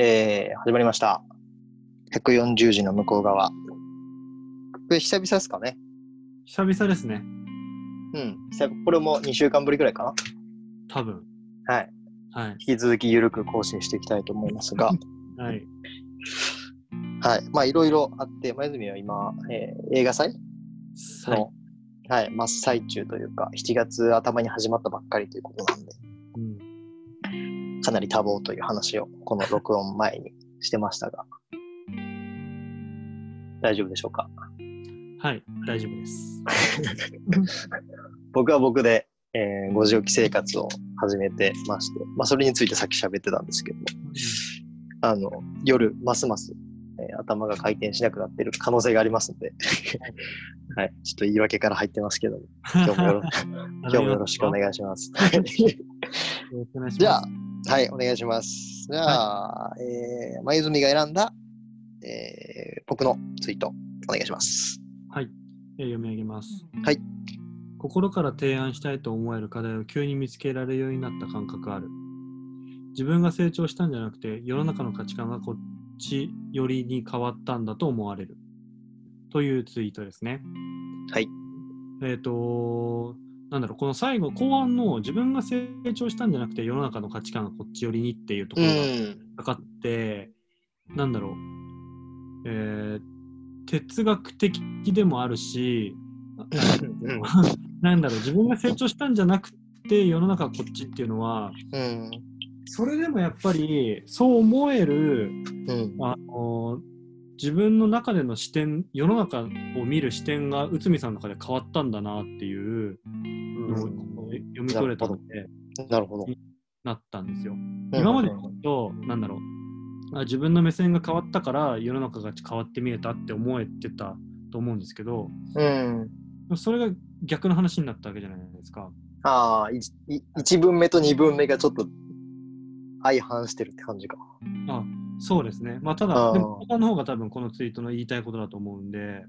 えー、始まりました。140字の向こう側。これ久々ですかね？久々ですね。うん。これも2週間ぶりぐらいか多分。な。はい。はい。引き続き緩く更新していきたいと思いますが。はい。はい。まあ、いろいろあって、前泉は今、えー映画祭？はいの、はい、真っ最中というか、7月頭に始まったばっかりということなんで、うん。かなり多忙という話を、この録音前にしてましたが。大丈夫でしょうか？はい。大丈夫です。僕は僕で、えー、5時起き生活を始めてまして、まあ、それについてさっき喋ってたんですけども、あの、夜、ますます、えー頭が回転しなくなっている可能性がありますので、はい、ちょっと言い訳から入ってますけども、今日もよろ今日もよろしくお願いします。よろしくお願いします。じゃあ、はい、お願いします。じゃあ、えー、前泉が選んだ、えー、僕のツイート、お願いします。はい、えー読み上げます。はい。心から提案したいと思える課題を急に見つけられるようになった感覚ある。自分が成長したんじゃなくて、世の中の価値観がこっち寄りに変わったんだと思われる。というツイートですね。はい。えっ、と、なんだろう、この最後、後半の自分が成長したんじゃなくて、世の中の価値観がこっち寄りにっていうとこうろがん。かかって、なんだろう、えー哲学的でもあるし、うん。なんだろう、自分が成長したんじゃなくて、世の中はこっちっていうのは、うん。それでもやっぱり、そう思える、うん。あの自分の中での視点、世の中を見る視点が内海さんの中で変わったんだなっていうのを読み取れたので、なるほど。なったんですよ。今までうんと、なんだろうあ、自分の目線が変わったから世の中が変わって見えたって思えてたと思うんですけど、うん。それが逆の話になったわけじゃないですか。ああ、いい1文目と2文目がちょっと相反してるって感じか。あそうですね。まあ、たあだ、ーでも、他の方が多分このツイートの言いたいことだと思うんで、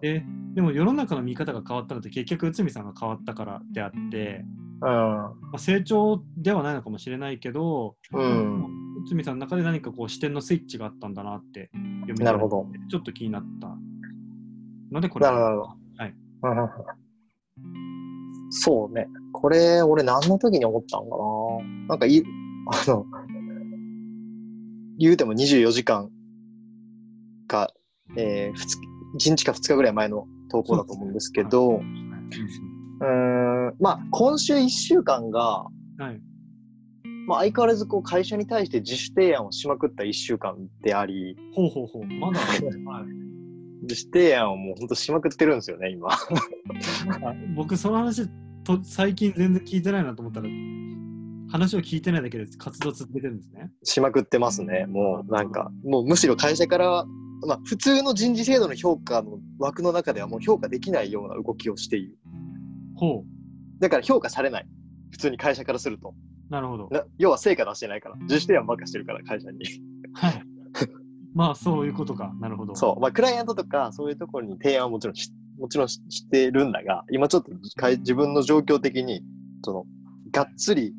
ででも世の中の見方が変わったのって結局内海さんが変わったからであって、まあ、成長ではないのかもしれないけど、うん。内海さんの中で何かこう視点のスイッチがあったんだなって読みなるほど。ちょっと気になったので、これ。なるほどはい。う んそうね。これ、俺何の時に思ったんかななんかい、あの、言うても24時間か、えー、2日、1日か2日ぐらい前の投稿だと思うんですけど、うーん、まあ、今週1週間が、はい。まあ、相変わらずこう会社に対して自主提案をしまくった1週間であり、ほうほうほう。まだ、はい、自主提案をもうほんとしまくってるんですよね、今。僕、その話と、最近全然聞いてないなと思ったら、話を聞いてないだけで活動続けてるんですね。しまくってますね。もうなんか、もうむしろ会社から、まあ普通の人事制度の評価の枠の中ではもう評価できないような動きをしている。ほだから評価されない。普通に会社からすると。う。なるほど。な要は成果出してないから。自主提案ばっかしてるから、会社に。はい。まあ、そういうことか。なるほど。そう。まあクライアントとかそういうところに提案はもちろんし、もちろんししてるんだが、今ちょっとかい自分の状況的に、その、がっつり、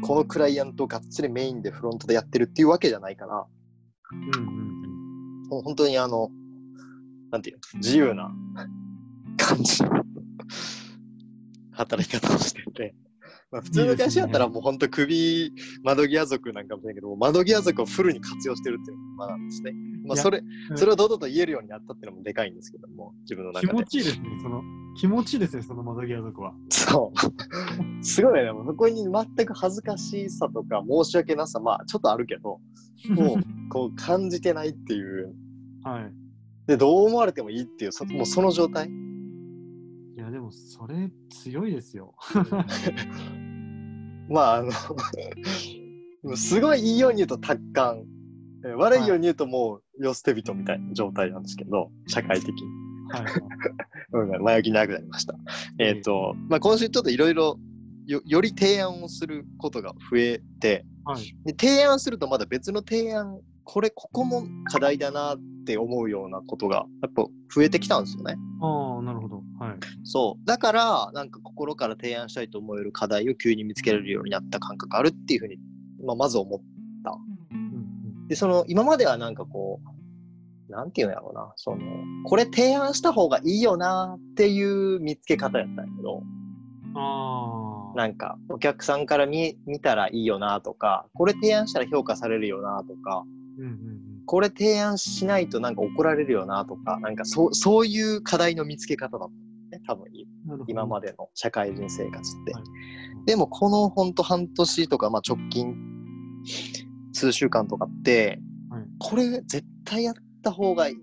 このクライアントをがっつりメインでフロントでやってるっていうわけじゃないから、うんうん本当にあの、なんていうの、自由な感じの働き方をしてて。まあ、普通の会社だったらもう本当首窓際族なんかもしれないけど、窓際族をフルに活用してるっていうのがまあなんですね。まあ、それ、うんそれを堂々と言えるようになったっていうのもでかいんですけども、自分の気中で。持ちいいですね。その、気持ちいいですね、その窓際族は。そう。すごいね。もうそこに全く恥ずかしさとか申し訳なさ、まあちょっとあるけど、もうこう感じてないっていう。はい。で、どう思われてもいいっていう、そもうその状態。も、それ強いですよ。まあ、あの、すごいいいように言うと達観、えー悪いように言うともう、世捨て人みたいな状態なんですけど、社会的に。はい。うん、前置き長くなりました。えっ、と、まあ、今週ちょっといろいろよより提案をすることが増えて、はい。で提案するとまだ別の提案、これ、ここも課題だなって思うようなことが、やっぱ増えてきたんですよね。ああ、なるほど。はい。そう。だから、なんか心から提案したいと思える課題を急に見つけられるようになった感覚あるっていうふうに、まあ、まず思った。うんで、その、今まではなんかこう、なんていうんやろうな、その、これ提案した方がいいよなっていう見つけ方やったんやけど、ああ。なんか、お客さんから見見たらいいよなとか、これ提案したら評価されるよなとか、うんうんこれ提案しないとなんか怒られるよなとか、なんかそうそういう課題の見つけ方だったね、多分今までの社会人生活って。はい。でもこのほんと半年とか、まあ、直近数週間とかって、はい。これ絶対やった方がいいっ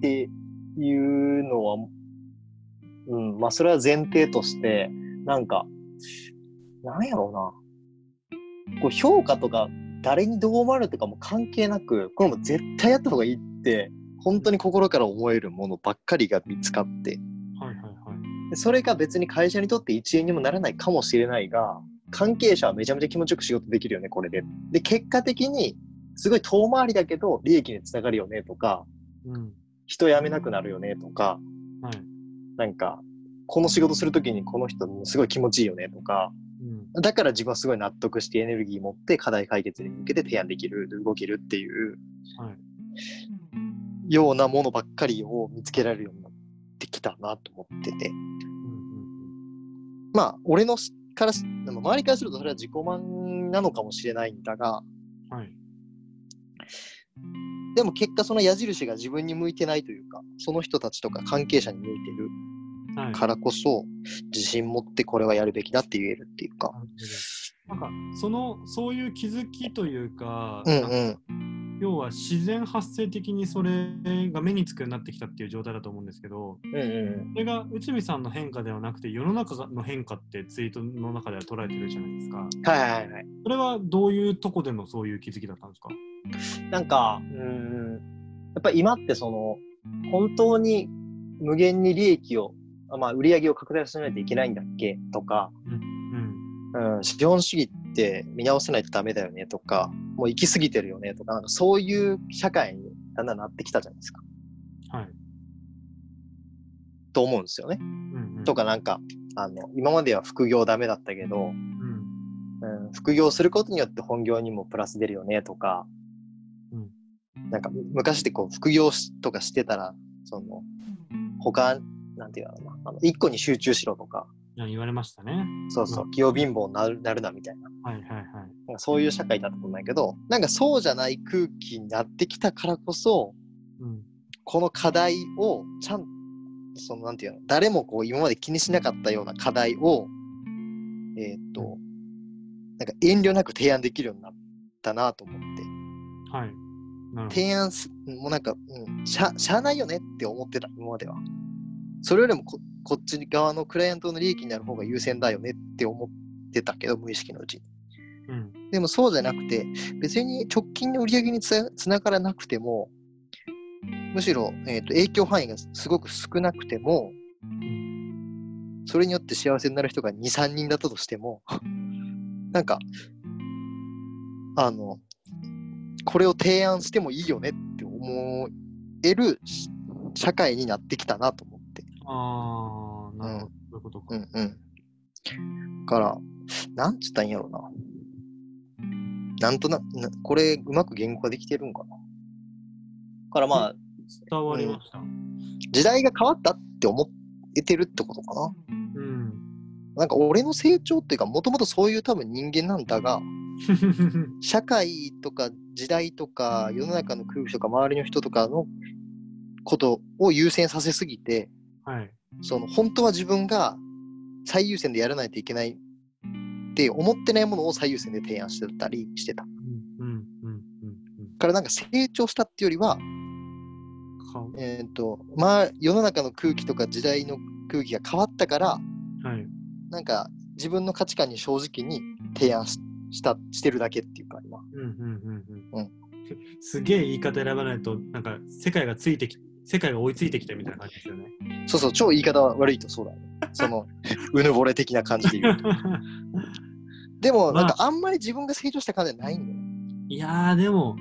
ていうのは、うん、まあそれは前提として、なんか、なんやろうな。こう評価とか誰にどう思われるとかも関係なく、これも絶対やった方がいいって、本当に心から思えるものばっかりが見つかって、はいはいはい。でそれが別に会社にとって1円にもならないかもしれないが、関係者はめちゃめちゃ気持ちよく仕事できるよね、これで。で、結果的に、すごい遠回りだけど、利益につながるよねとか、うん。人辞めなくなるよねとか、はい。なんか、この仕事するときにこの人すごい気持ちいいよねとか、うん。だから自分はすごい納得してエネルギー持って課題解決に向けて提案できる、動けるっていうはい。ようなものばっかりを見つけられるようになってきたなと思ってて。うんまあ、俺のしからし、でも周りからするとそれは自己満なのかもしれないんだが、うん。はい。でも結果その矢印が自分に向いてないというか、その人たちとか関係者に向いてるはい。からこそ、自信持ってこれはやるべきだって言えるっていうか。なんかそのそういう気づきというか、うんうん。要は自然発生的にそれが目につくようになってきたっていう状態だと思うんですけどうんうん。それが内海さんの変化ではなくて世の中の変化ってツイートの中では捉えてるじゃないですかはいはいはい。それはどういうとこでのそういう気づきだったんですか？なんか、うん、やっぱ今ってその、本当に無限に利益を、あまあ、売り上げを拡大させないといけないんだっけ？とか、うん。うん、資本主義って見直さないとダメだよねとか、もう行き過ぎてるよねとか、なんかそういう社会にだんだんなってきたじゃないですか。はい、と思うんですよね。うんうん、とかなんか、あの、今までは副業ダメだったけど、うん。うん、副業することによって本業にもプラス出るよねとか、うん。なんか昔ってこう副業しとかしてたら、その、他、なんていうのかな、あの一個に集中しろとか、言われましたね。そうそう。う、器用貧乏になるなるなみたいな、はいはいはい。なんかそういう社会だったと思うんだけど、なんかそうじゃない空気になってきたからこそ、うん。この課題をちゃんそのなんていうの誰もこう今まで気にしなかったような課題をえーっとなんか遠慮なく提案できるようになったなと思って。はい。提案すもうなんか、うん、しゃしゃあないよねって思ってた今まではそれよりもここっち側のクライアントの利益になる方が優先だよねって思ってたけど無意識のうちに。うん。でもそうじゃなくて、別に直近の売り上げにつながらなくても、むしろ、えーと影響範囲がすごく少なくても、それによって幸せになる人が2、3人だったとしても、なんか、あの、これを提案してもいいよねって思えるし社会になってきたなと思って。ああなるほど、そういうことか、うんうん。だから、なんつったんやろうな。なんとなく、なこれうまく言語化できてるんかな。だからまあ、伝わりました、時代が変わったって思えてるってことかな。うんなんか俺の成長っていうか、もともとそういう多分人間なんだが、社会とか時代とか世の中の空気とか周りの人とかのことを優先させすぎて、はい。その本当は自分が最優先でやらないといけないって思ってないものを最優先で提案してたりしてた。うんうんうんうんからなんか成長したっていうよりは、えっ、と、まあ世の中の空気とか時代の空気が変わったから、はい。なんか自分の価値観に正直に提案ししたしてるだけっていうか今。うんうんうんうん。うん。すげえ言い方選ばないとなんか世界がついてき世界が追いついてきたみたいな感じですよね。そうそう、超言い方悪いとそうだね。その、うぬぼれ的な感じで言うと。でも、まあなんかあんまり自分が成長した感じはないんだよね。いやーでも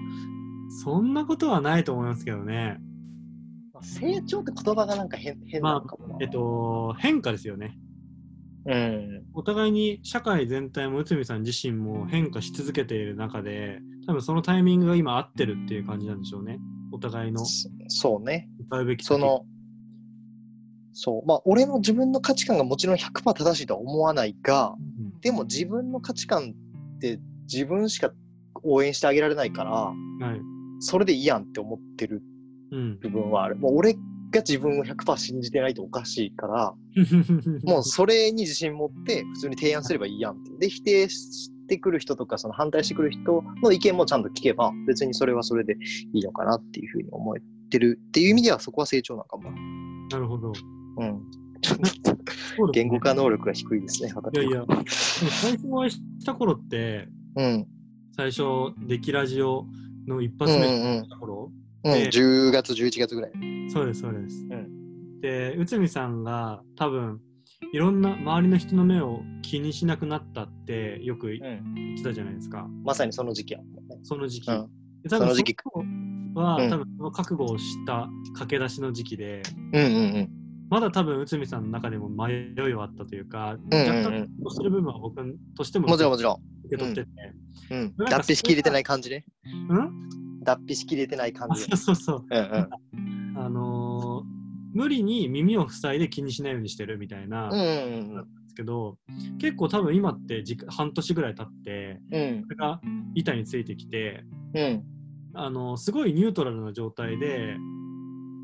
そんなことはないと思いますけどね。まあ成長って言葉がなんか変変なのかもな。えっと変化ですよね。うん。お互いに社会全体も内海さん自身も変化し続けている中で多分そのタイミングが今合ってるっていう感じなんでしょうね。お互いのそそうね。歌うべき時その、そう。まあ、俺の自分の価値観がもちろん100%正しいとは思わないが、うんでも自分の価値観って自分しか応援してあげられないから、はい。それでいいやんって思ってるうん。部分はある。もう俺が自分を100%信じてないとおかしいから、もうそれに自信持って普通に提案すればいいやんって。で、否定してくる人とか、その反対してくる人の意見もちゃんと聞けば、別にそれはそれでいいのかなっていうふうに思えてるっていう意味ではそこは成長なのかもな。なるほど。うん。言語化能力が低いですね、いやいや、最初お会いした頃って、うん。最初、デキラジオの一発目んした頃、うん。うん、で10月、11月ぐらい。そうです、そうです。うで、内海さんが多分、いろんな周りの人の目を気にしなくなったってよく言うん。ってたじゃないですか、まさにその時期や。その時期。うんで多分その時期そのは、うん多分その覚悟をした駆け出しの時期で、うんうんまだ多分内海さんの中でも迷いはあったというか、うんうんうん若干とする部分は僕としてももちろんもちろ受け取ってて、ん。うん。なんか脱皮しきれてない感じね。うん脱皮しきれてない感あじ。そうそうそう。うんうん。あのー無理に耳を塞いで気にしないようにしてるみたいな、うんなんですけど、結構多分今って半年ぐらい経って、うんうん。それが板についてきて、うん。あのすごいニュートラルな状態で、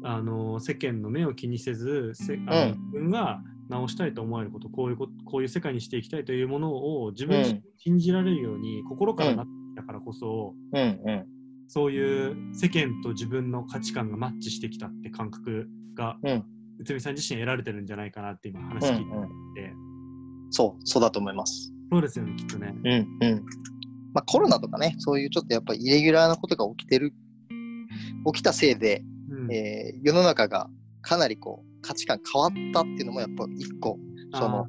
あの世間の目を気にせず、せあのうん自分が直したいと思えることこういうこと、こういう世界にしていきたいというものを自分自身うん信じられるように心からなったからこそ、うんうん。そういう世間と自分の価値観がマッチしてきたって感覚が、うん内海さん自身得られてるんじゃないかなって今話聞いてうんそう、そうだと思います。そうですよね、きっとね。うんうん。まあコロナとかね、そういうちょっとやっぱりイレギュラーなことが起きてる、起きたせいで、うんえー世の中がかなりこう価値観変わったっていうのもやっぱ一個、その、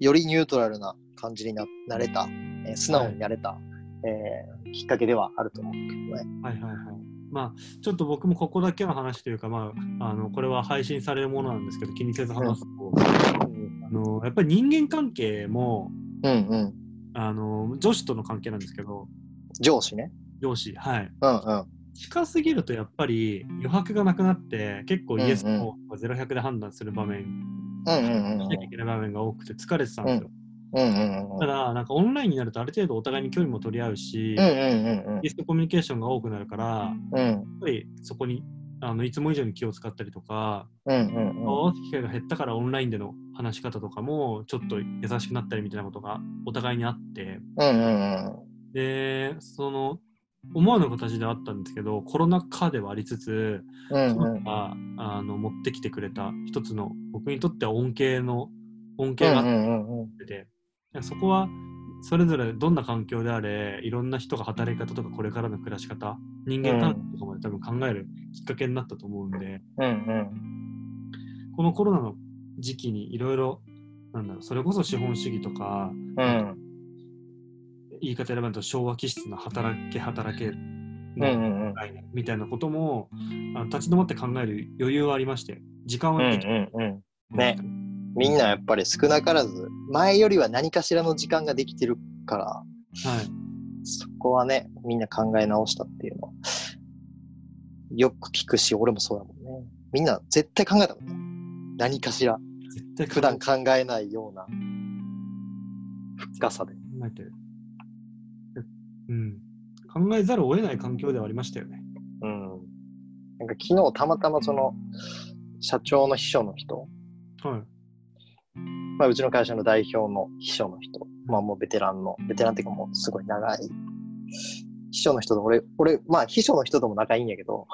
よりニュートラルな感じにななれた、えー素直になれた、えーきっかけではあると思うけどね。はいはいはい。まあ、ちょっと僕もここだけの話というか、まあ、あのこれは配信されるものなんですけど、気にせず話すと、あのやっぱり人間関係もうんうん。あの女子との関係なんですけど、上司ね。上司、はい。うんうん。近すぎるとやっぱり余白がなくなって、結構イエスうんうんの0100で判断する場面、うんうんうんしなきゃいけない場面が多くて疲れてたんですよ。うんうんうん。ただ、なんかオンラインになるとある程度お互いに距離も取り合うし、うんうんうんゲストコミュニケーションが多くなるから、うん。うんやっぱりそこにあのいつも以上に気を使ったりとか、うんうんうん。合わす機会が減ったからオンラインでの話し方とかもちょっと優しくなったりみたいなことがお互いにあって、うんうんで、その思わぬ形ではあったんですけど、コロナ禍ではありつつ、うん。そうんあの持ってきてくれた一つの僕にとっては恩恵の恩恵があっうんうんうん。てて、そこはそれぞれどんな環境であれ、いろんな人が働き方とかこれからの暮らし方、人間関係とかまで多分考えるきっかけになったと思うんで、うんうん。このコロナの時期にいろいろ、なんだろう、それこそ資本主義とか、うん言い方選ばないと昭和気質の働け働けうんうのんうん。概念みたいなことも、あの立ち止まって考える余裕はありまして、時間はできうんうんうん。ねみんなやっぱり少なからず、前よりは何かしらの時間ができてるから、はい。そこはね、みんな考え直したっていうのは、よく聞くし、俺もそうだもんね。みんな絶対考えたもんね。何かしら、普段考えないような深さで。考えてる。うん。考えざるを得ない環境ではありましたよね。うん。なんか昨日たまたまその、社長の秘書の人、はい。まあ、うちの会社の代表の秘書の人、まあもうベテランの、ベテランっていうかもうすごい長い。秘書の人と俺、俺、まあ秘書の人とも仲いいんやけど、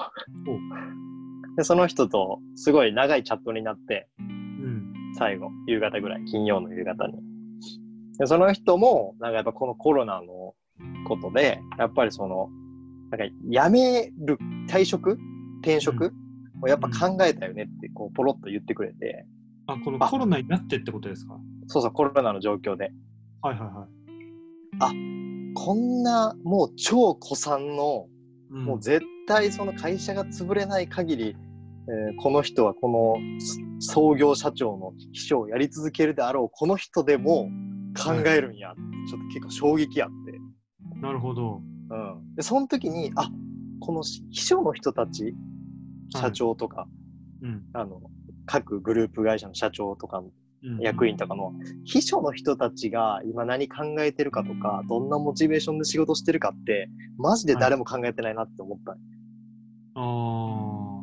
でその人とすごい長いチャットになって、うん。最後、夕方ぐらい、金曜の夕方に。でその人も、なんかやっぱこのコロナのことで、やっぱりその、なんか辞める、退職？転職、をやっぱ考えたよねって、こう、ポロッと言ってくれて、あ、このコロナになってってことですか？そうそう、コロナの状況で。はいはいはい。こんなもう超古参の、うんもう絶対その会社が潰れない限り、えーこの人はこのそ創業社長の秘書をやり続けるであろうこの人でも考えるんやって、ちょっと結構衝撃あって。なるほど。うん。で、その時に、あこの秘書の人たち、社長とか、うん。あの、各グループ会社の社長とか、うん役員とかの秘書の人たちが今何考えてるかとか、どんなモチベーションで仕事してるかって、マジで誰も考えてないなって思った。ああ、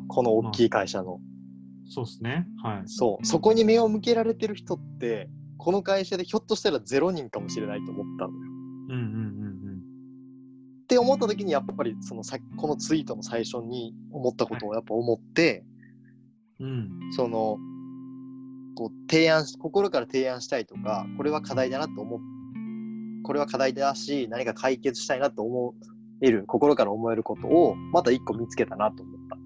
この大きい会社の。そうですね。はい。そう。そこに目を向けられてる人って、この会社でひょっとしたらゼロ人かもしれないと思ったのよ。うんうんうんって思った時にやっぱりそのさこのツイートの最初に思ったことをやっぱ思って、うん。うん。そのこう提案し心から提案したいとかこれは課題だなと思う。これは課題だし何か解決したいなと思える心から思えることをまた一個見つけたなと思った。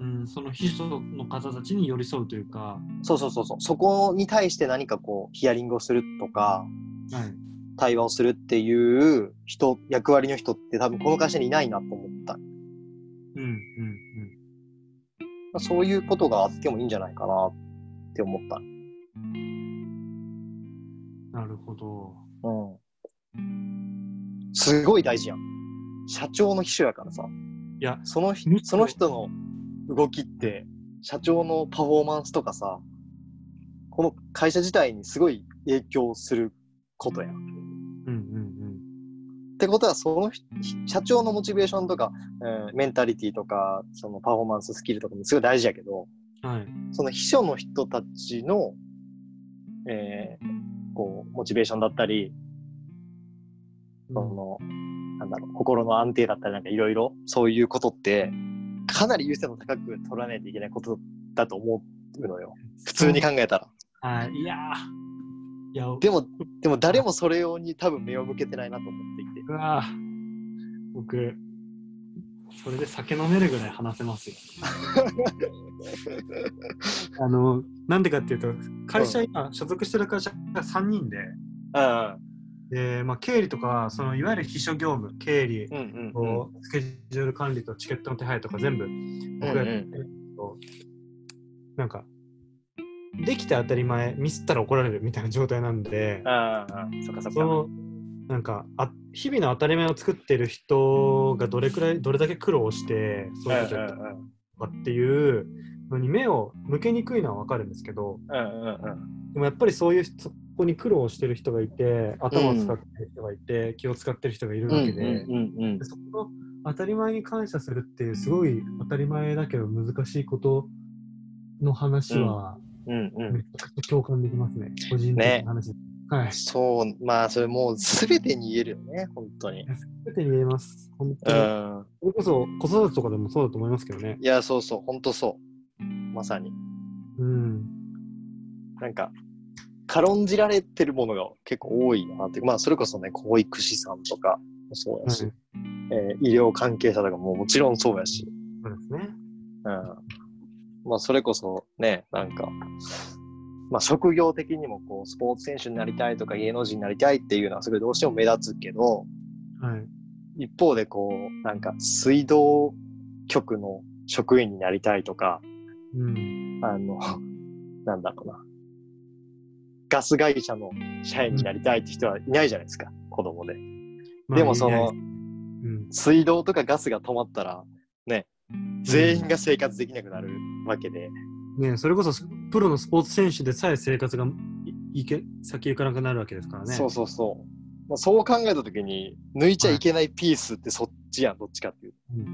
うん、その秘書の方たちに寄り添うというか、そうそうそうそう。そこに対して何かこうヒアリングをするとかはい。対話をするっていう人役割の人って多分この会社にいないなと思ったまあそういうことがあってもいいんじゃないかなって思ったうん。なるほど。うん。すごい大事やん。社長の秘書やからさ。いや、そのその人の動きって、社長のパフォーマンスとかさ、この会社自体にすごい影響することやん。っうんうんてことは、そのひ社長のモチベーションとか、えーメンタリティとか、そのパフォーマンススキルとかもすごい大事やけど、うん。はい。その秘書の人たちの、えーこう、モチベーションだったり、その、なんだろう、心の安定だったりなんかいろいろ、そういうことって、かなり優先度高く取らないといけないことだと思うのよ。普通に考えたら。はい。いやーいや、でも、でも誰もそれ用に多分目を向けてないなと思っていて。うわー僕、それで酒飲めるぐらい話せますよ。あの、なんでかっていうと、会社、今、所属してる会社が3人で、うん。で、まあ、経理とか、そのいわゆる秘書業務、経理、うんうんうん。こうスケジュール管理とチケットの手配とか全部僕がやってると、なんか、できて当たり前、ミスったら怒られるみたいな状態なんで、ああ、そっかそっか。そのなんかあ日々の当たり前を作ってる人がどれくらいどれだけ苦労してそういうことやっかっていうのに目を向けにくいのは分かるんですけどうんうんうんうん。でもやっぱりそういうそこに苦労してる人がいて頭を使ってる人がいて、気を使ってる人がいるわけでそこの当たり前に感謝するっていうすごい当たり前だけど難しいことの話は、うんうんめちゃくちゃ共感できますね個人的な話、はいそう、まあ、それもう全てに言えるよね、本当に。全てに言えます本う当に、ん。それこそ子育てとかでもそうだと思いますけどね。いや、そうそう、本当そう。まさに。うん。なんか、軽んじられてるものが結構多いなって。まあ、それこそね、保育士さんとかもそうやし、はいえー医療関係者とかももちろんそうやし、そうですね。うん。まあ、それこそね、なんか、まあ、職業的にもこう、スポーツ選手になりたいとか芸能人になりたいっていうのはすごいどうしても目立つけど、はい。一方でこう、なんか水道局の職員になりたいとか、うん。あの、なんだろうな。ガス会社の社員になりたいって人はいないじゃないですか、子供で。まあでもその、いうん。水道とかガスが止まったら、ね、全員が生活できなくなるわけで。ねそれこそプロのスポーツ選手でさえ生活がいいけ先行かなくなるわけですからね。そうそうそう。まあ、そう考えたときに、抜いちゃいけないピースってそっちやん、どっちかっていう。うんうんう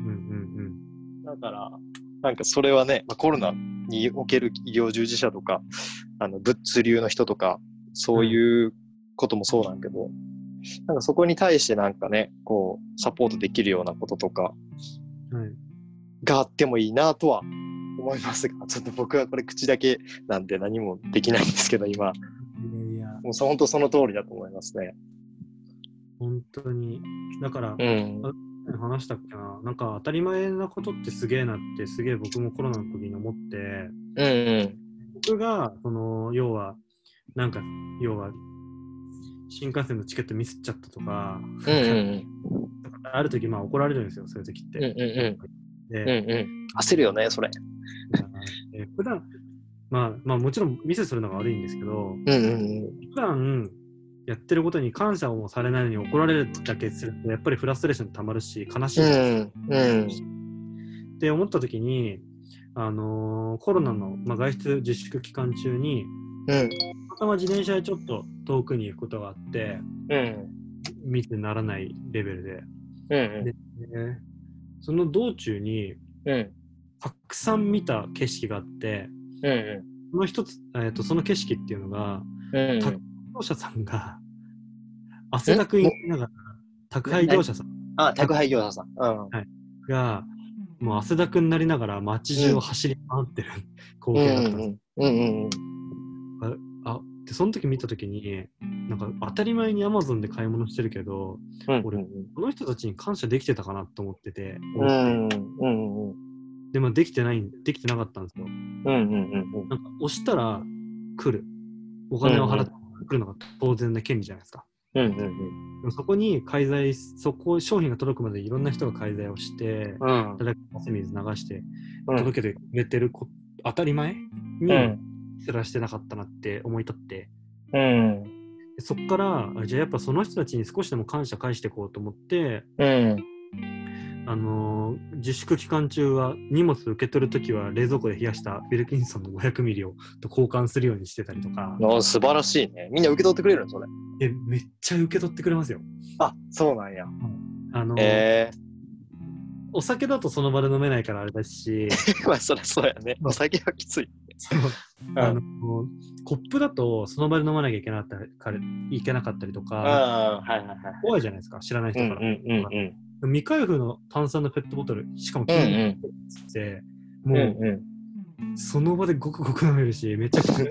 んだから、なんかそれはね、まあ、コロナにおける医療従事者とか、あの物流の人とか、そういうこともそうなんけど、なんかそこに対してなんかね、こう、サポートできるようなこととか。があってもいいなとは思いますが、ちょっと僕はこれ口だけなんで何もできないんですけど、今。いやもうそ本当その通りだと思いますね。本当に。だから、うん。話したっけな。なんか当たり前なことってすげえなって、すげえ僕もコロナの時に思って、うんうん。僕が、その、要は、なんか、要は、新幹線のチケットミスっちゃったとか、うんうんある時まあ怒られるんですよ、そういう時って。うんうんうんでうんうん。焦るよね、それ。えー普段まあまあもちろんミスするのが悪いんですけど、うんうん普段やってることに感謝をされないのに怒られるだけするとやっぱりフラストレーションたまるし悲しい、うん。うん。って思った時に、あのーコロナの、まあ、外出自粛期間中にうん。たまたま自転車でちょっと遠くに行くことがあってうん。見てならないレベルでうん。でその道中にうん。たくさん見た景色があってうん。その一つ、えー、とその景色っていうのがうん。た業者さんが汗だくにながら宅配業者さんあ、宅配業者さん。うん。がもう汗だくになりながら街中を走り回ってる光景だったんです、うんうんあでその時見た時になんか当たり前にアマゾンで買い物してるけどうん。俺この人たちに感謝できてたかなと思ってて、うん。うん。うん。でもできてないできてなかったんですようん。うん。うん。なんか押したら来るお金を払って来るのが当然な権利じゃないですかうん。うん。でもそこに介在そこ商品が届くまでいろんな人が介在をしてうん。誰か汗水流してうん。届けてくれてるこ当たり前にうん。すらしてなかったなって思い立って、うん。でそっからあじゃあやっぱその人たちに少しでも感謝返していこうと思って、うん。あのー自粛期間中は荷物受け取るときは冷蔵庫で冷やしたウィルキンソンの500ミリをと交換するようにしてたりとか、あ素晴らしいね。みんな受け取ってくれるのそれ。えめっちゃ受け取ってくれますよ。あ、そうなんや。あのーえお酒だとその場で飲めないからあれだし、え まあ、そりゃそうやね。お酒はきつい。あのコップだとその場で飲まなきゃいけなかったりからいけなかったりとうん。か、はいはいはい。怖いじゃないですか、知らない人うんから。うんうん未開封の炭酸のペットボトル、しかもうん。って、うん。もうんうその場でごくごく飲めるし、めちゃくちゃ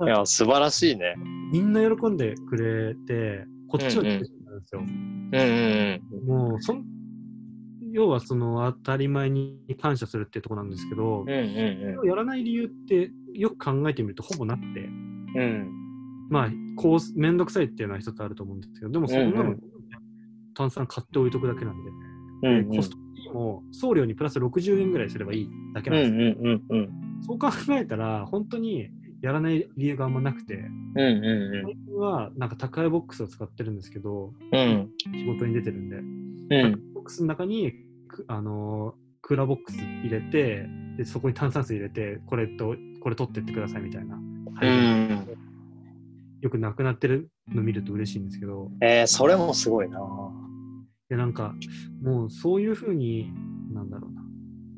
うん。いや、素晴らしいね。みんな喜んでくれて、こっちはうんうん嬉しくなるんですよ。うんうんもうそん、要はその当たり前に感謝するっていうところなんですけど、うん。うんうんやらない理由ってよく考えてみるとほぼなくて、うん。うん。まあ、こう、めんどくさいっていうのは一つあると思うんですけど、でもそんなのうんうん炭酸買っておいとくだけなんで、うんでコストも送料にプラス60円ぐらいすればいいだけうんなんですよ。うんうんそう考えたら、本当にやらない理由があんまなくて、うんうん最近はなんか宅配ボックスを使ってるんですけど、うん仕事に出てるんで、うん。ボックスの中に、くあのークーラーボックス入れてで、そこに炭酸水入れて、これと、これ取ってってくださいみたいな。うんよくなくなってるの見ると嬉しいんですけど、えー、それもすごいな。でなんか、もうそういうふうに、なんだろうな、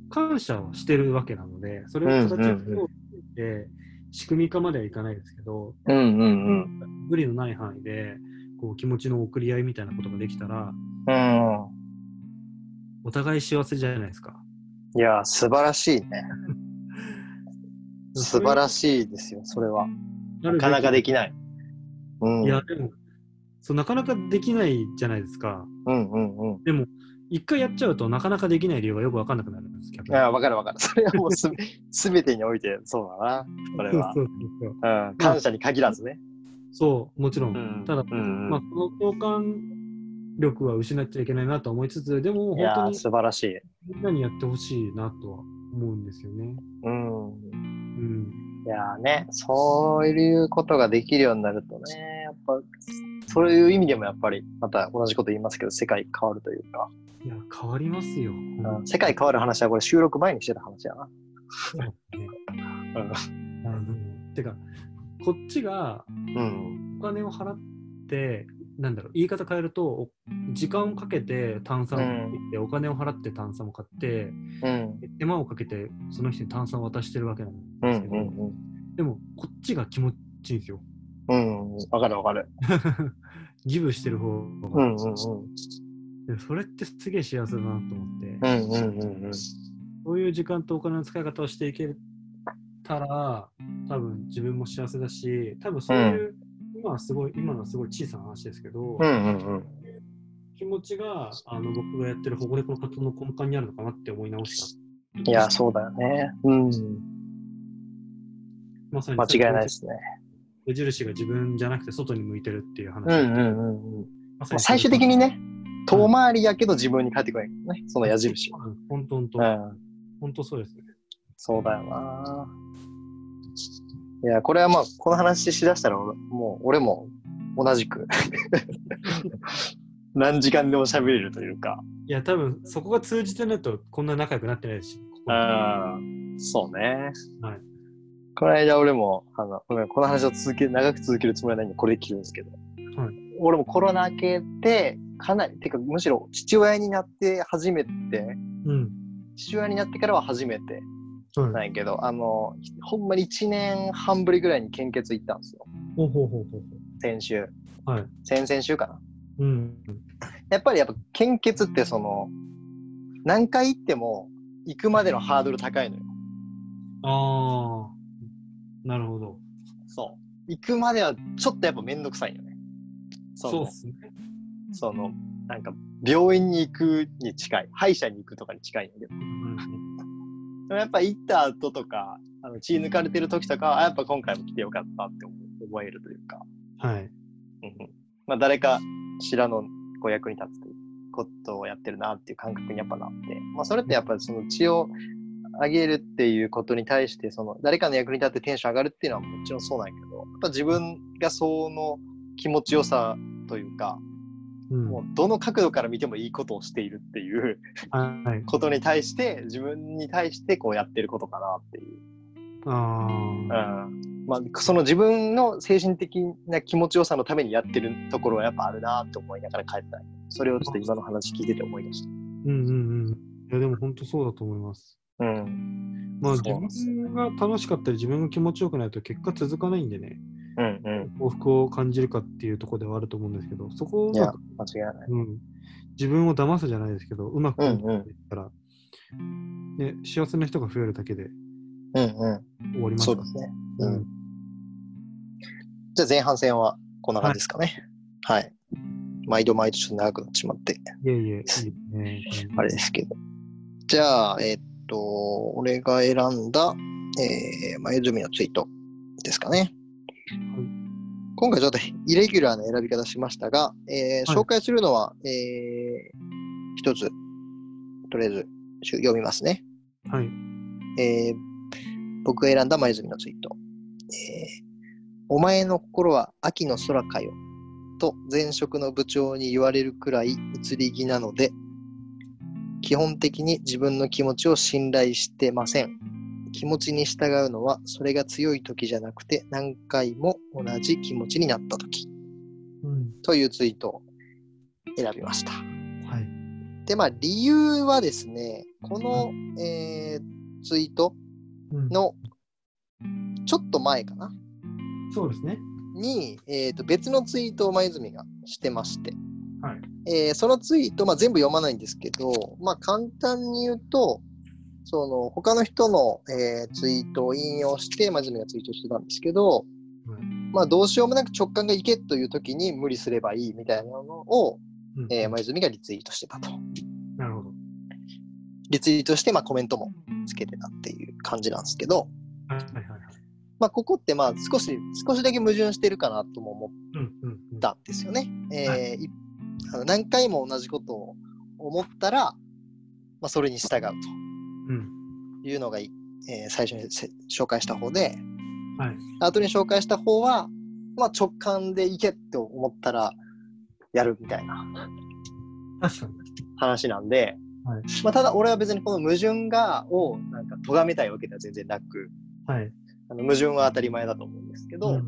感謝をしてるわけなので、それを形をうんうん通って、仕組み化まではいかないですけど、うんうんうん。無理のない範囲で、こう気持ちの送り合いみたいなことができたら、うん。お互い幸せじゃないですか。いや、素晴らしいね。素晴らしいですよ、それは。なかなかできない。うん。いや、でもそう、なかなかできないじゃないですか。うんうんうん。でも、一回やっちゃうとなかなかできない理由がよくわかんなくなるんです、逆に。いや、わかるわかる。それはもうすべすべてにおいてそうだな。それは。そうそうそううん。感謝に限らずね。そう、もちろん。うんただ、うんうんまあ、この共感力は失っちゃいけないなと思いつつ、でも本当に素晴らしい。みんなにやってほしいなとは思うんですよね。うん。うん。いやーね、そういうことができるようになるとね、やっぱ、そういう意味でもやっぱり、また同じこと言いますけど、世界変わるというか、いや、変わりますよ。うん、世界変わる話はこれ収録前にしてた話やな。てか、こっちがうん。お金を払って、なんだろう、言い方変えると、お時間をかけて炭酸を買って、お金を払って炭酸を買って、うん。手間をかけてその人に炭酸を渡してるわけなんうですけど、んうんでもこっちが気持ちいいんですよ。うん。うん。わかるわかる。ギブしてる方が、うんうんうん。でそれってすげえ幸せだなと思って、うんうんうんうん。そういう時間とお金の使い方をしていけたら、多分自分も幸せだし、多分そういう、今はすごい、今のはすごい小さな話ですけど、うんうんうん。気持ちがあの僕がやってる保護猫の活動の根幹にあるのかなって思い直した。いや、そうだよね。うん。まさに間違いないですね。矢印が自分じゃなくて外に向いてるっていう話。うんうんうんうん。まさに最終的にね、遠回りやけど自分に返ってくるんね、その矢印。本当本当、うん。本当そうですね。そうだよな。いや、これはまあ、この話しだしたら俺、もう、俺も、同じく 何時間でも喋れるというか。いや、多分そこが通じてないとこんな仲良くなってないですし。ああ、そうね。はい。この間俺も、あの、ごめんこの話を続け、長く続けるつもりはないんで、これで切るんですけど。はい俺もコロナ明けて、かなり、てかむしろ父親になって初めて、うん。父親になってからは初めてはい。なんやけど、あの、ほんまに1年半ぶりぐらいに献血行ったんですよ。ほうほうほうほう先週。はい。先々週かな。うん。やっぱりやっぱ献血ってその、何回行っても行くまでのハードル高いのよ。ああ。なるほど。そう。行くまではちょっとやっぱめんどくさいよね。そうっすね。その、なんか病院に行くに近い。歯医者に行くとかに近いんだけど。うんでもやっぱ行った後とか、あの血抜かれてる時とかは、あやっぱ今回も来てよかったって思思えるというか。はい。うんうんまあ誰かしらのこう役に立つということをやってるなっていう感覚にやっぱなって、まあそれってやっぱりその血をあげるっていうことに対して、その誰かの役に立ってテンション上がるっていうのはもちろんそうなんやけど、やっぱ自分がその気持ちよさというか、うん。もうどの角度から見てもいいことをしているっていうはい。ことに対して、自分に対してこうやってることかなっていう。あうあ。ん。まあ、その自分の精神的な気持ちよさのためにやってるところはやっぱあるなと思いながら帰った。それをちょっと今の話聞いてて思い出した。うんうんうん。いや、でも本当そうだと思います。うん。まあ、自分が楽しかったり、自分が気持ちよくないと結果続かないんでね、うんうん。幸福を感じるかっていうところではあると思うんですけど、そこをういやまく、、間違いない。うん、自分を騙すじゃないですけど、うまくうんうんコントロールできたら、ね、幸せな人が増えるだけでうんう終わりまん。すからそうですね。ううんん。じゃあ前半戦はこんな感じですかね。はい。毎度毎度ちょっと長くなってしまって、いえいえ、いいね。あれですけど。じゃあ、えっと、俺が選んだ、えー、前住のツイートですかね。今回ちょっとイレギュラーな選び方しましたが、えーはい紹介するのは、えー、一つ、とりあえずし読みますね。はい。えー僕が選んだ前住のツイート。えーお前の心は秋の空かよ。と前職の部長に言われるくらい移り気なので、基本的に自分の気持ちを信頼してません。気持ちに従うのはそれが強い時じゃなくて何回も同じ気持ちになった時うん。というツイートを選びました。はい。で、まあ理由はですね、この、えーツイートうん、のちょっと前かなそうですね。に、えー、と別のツイートを前泉がしてまして、はい。えーそのツイート、まあ、全部読まないんですけど、まあ、簡単に言うと、その他の人の、えーツイートを引用して、前泉がツイートしてたんですけど、はいまあ、どうしようもなく直感がいけという時に無理すればいいみたいなのを、うんえー前泉がリツイートしてたと。なるほど。リツイートして、まあ、コメントもつけてたっていう感じなんですけど、はいはいはいはい。まあ、ここってまあ少し、少しだけ矛盾してるかなとも思っうんうんうん。たんですよね。えーはいあの何回も同じことを思ったら、まあ、それに従ううん。というのがい、えー最初にせ紹介した方で、はい。後に紹介した方は、まあ、直感でいけって思ったらやるみたいな。話なんで、はいまあ、ただ俺は別にこの矛盾がをなんか咎めたいわけでは全然なくはい。あの矛盾は当たり前だと思うんですけど、うんうん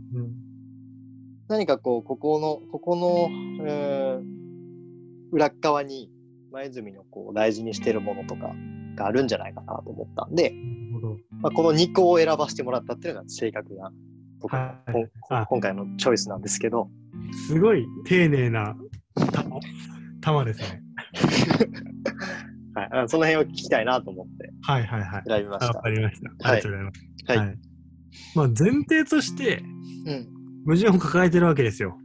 何かこう、ここの、ここの、えー裏っ側に、前泉のこう大事にしてるものとかがあるんじゃないかなと思ったんで。まあ、この2個を選ばせてもらったっていうのが正確な僕の、はい今回のチョイスなんですけど、すごい丁寧な玉玉ですね。はい、あその辺を聞きたいなと思ってはいはいはい。選びましたあわか。りました。はいありがとうございます。はいまあ前提としてうん。矛盾を抱えてるわけですよ。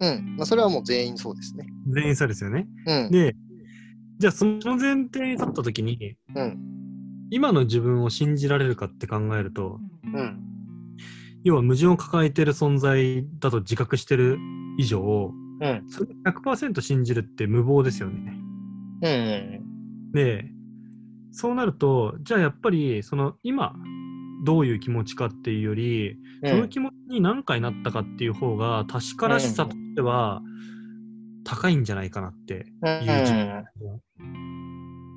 うん。まあ、それはもう全員そうですね。全員そうですよね。うん。で、じゃあその前提に立った時に、うん。今の自分を信じられるかって考えると、うん。要は矛盾を抱えてる存在だと自覚してる以上、うん。それ100%信じるって無謀ですよね。うん。で、そうなると、じゃあやっぱり、その今、どういう気持ちかっていうより、うんその気持ちに何回なったかっていう方が確からしさとしては高いんじゃないかなってうんいう自分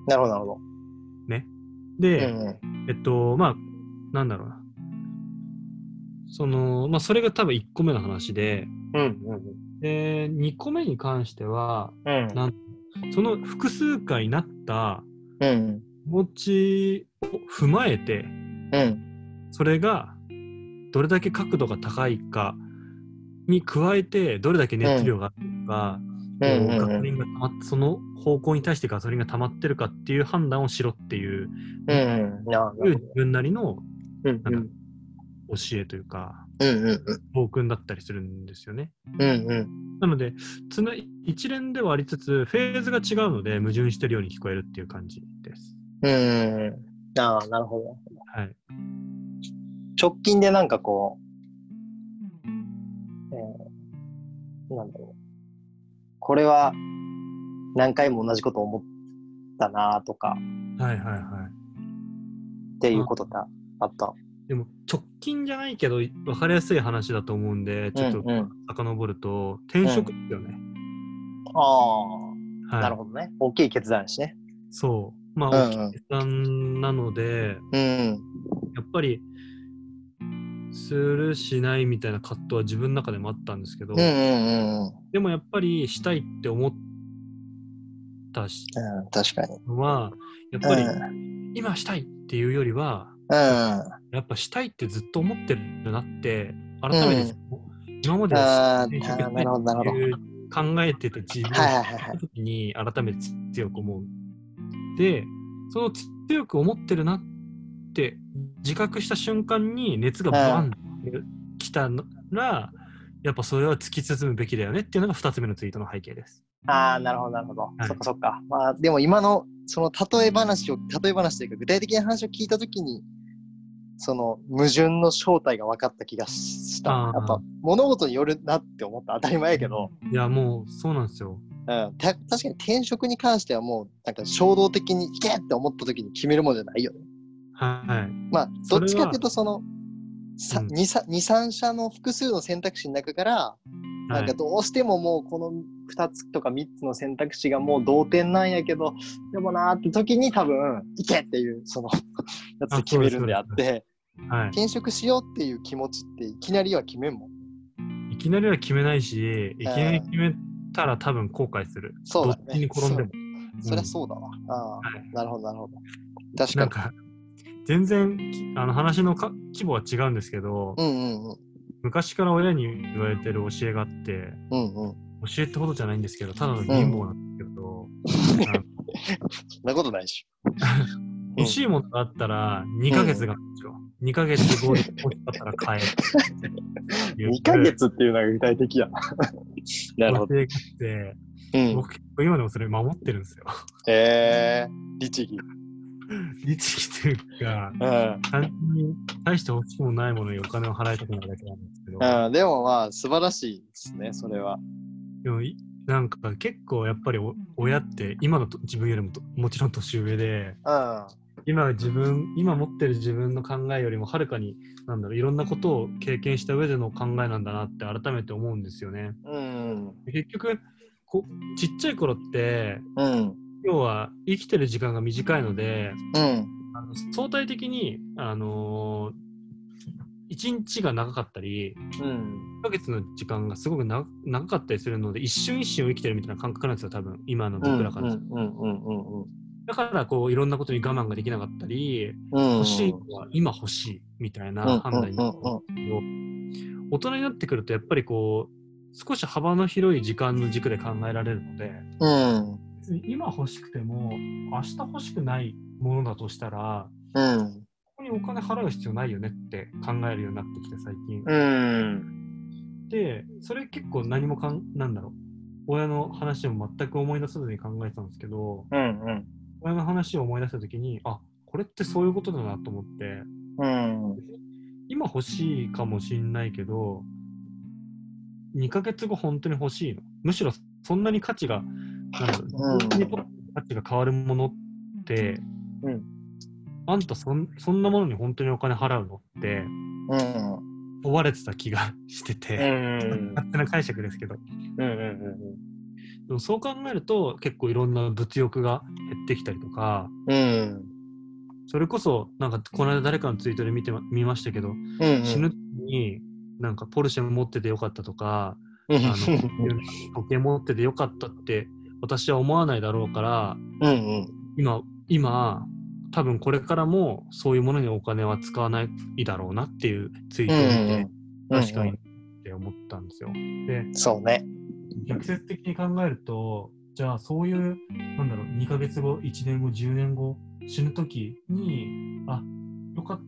なるほど、なるほど。で、うんえっと、まあ、なんだろうな。その、まあ、それが多分1個目の話で、うん。うん。で、2個目に関しては、うん。なんその複数回なったうん。気持ちを踏まえて、うん。それがどれだけ角度が高いかに加えて、どれだけ熱量があるのか、ガソリンが溜まっその方向に対してガソリンが溜まってるかっていう判断をしろっていう、うん。なる自分なりの。なん教えというか、うん。うん。教訓だったりするんですよね。うん。うん。なので、つな一連ではありつつ、フェーズが違うので、矛盾してるように聞こえるっていう感じです。うん。ああ、なるほど。はい。直近でなんかこう、えー、なんだろう。これは何回も同じこと思ったなとかはいはいはい。っていうことってあった。でも、直近じゃないけど、分かりやすい話だと思うんで、ちょっとうんうん遡ると、転職ですよね。ああ、はい、なるほどね。大きい決断やしね。そう。まあ、うんうん大きい決断なので、うん。やっぱり、するしないみたいな葛藤は自分の中でもあったんですけど、うんうんうんうん。でもやっぱりしたいって思ったしうん、確かに。のは、やっぱりうん。今したいっていうよりは、うん。やっぱしたいってずっと思ってるなって、改めて、今まで考えてた自分時に改めて強く思う。で、その強く思ってるなって自覚した瞬間に熱がバンってきたら、やっぱそれは突き進むべきだよねっていうのが2つ目のツイートの背景です。ああ、なるほど、なるほど。いそっかそっか。まあ、でも今の、その例え話を、例え話というか、具体的な話を聞いたときに、その矛盾の正体が分かった気がした。やっぱ、物事によるなって思った当たり前やけど、いや、もうそうなんですよ。うん、た確かに転職に関してはもう、なんか衝動的に行けって思ったときに決めるものじゃないよね。はい。まあ、どっちかっていうと、その、さうん2、3 3社の複数の選択肢の中から、なんかどうしてももうこの2つとか3つの選択肢がもう同点なんやけど、でもなーって時に多分、行けっていう、その、やつで決めるんであって、はい。転職しようっていう気持ちっていきなりは決めんもん。いきなりは決めないし、いきなり決めたら多分後悔する。そうだねどっちに転んでも。そりゃそうだわ。ああ、はいなるほど、なるほど。確かに。全然きあの話のか規模は違うんですけど、うんうんうん。昔から親に言われてる教えがあって、うんうん。教えってほどじゃないんですけど、ただの貧乏なんですけど、そんなことないでし 欲しいものがあったら2ヶ月があるんですよ。2ヶ月後に欲しかったら買える。ょ。2ヶ月っていうのが具体的や。なるほど。うん。僕今でもそれ守ってるんですよ。へえー、律儀。律儀というか、うん。単純に大して欲しくもないものにお金を払いたくないだけなんですけど、うん、でもまあ、素晴らしいですね、それは。でもいなんか結構やっぱりお親って今のと自分よりもともちろん年上でうん。今自分今持ってる自分の考えよりもはるかになんだろういろんなことを経験した上での考えなんだなって改めて思うんですよね。うん。結局こちっちゃい頃ってうん。要は生きてる時間が短いのでうん。あの相対的にあのー、1日が長かったりうん。1ヶ月の時間がすごく長長かったりするので一瞬一瞬を生きてるみたいな感覚なんですよ多分今の僕らからだからこういろんなことに我慢ができなかったり、うん。欲しいのは今欲しいみたいな判断になるんですけど、大人になってくるとやっぱりこう少し幅の広い時間の軸で考えられるのでうん。別に今欲しくても明日欲しくないものだとしたらうん。ここにお金払う必要ないよねって考えるようになってきて最近。うん。でそれ結構何もかんなんだろう親の話も全く思い出さずに考えてたんですけどうん。うん。親の話を思い出した時にあこれってそういうことだなと思ってうん。今欲しいかもしんないけど2ヶ月後本当に欲しいのむしろそんなに価値がなん自分にとって価値が変わるものって、うんあんたそんそんなものに本当にお金払うの？ってうん。追われてた気がしてうて、ん。勝手な解釈ですけど。うんうんでもそう考えると結構いろんな物欲が減ってきたりとか、うん。うん。それこそなんかこの間誰かのツイートで見てま見ましたけど、うん。死ぬ時になんかポルシェ持っててよかったとか、うん。あの時計持っててよかったって私は思わないだろうから、うんうん。今、今、多分これからもそういうものにお金は使わないだろうなっていうツイートを見て、確かにって思ったんですよ。で、そうね。逆説的に考えると、じゃあそういう、なんだろう、2ヶ月後、1年後、10年後、死ぬ時に、あ、よかった、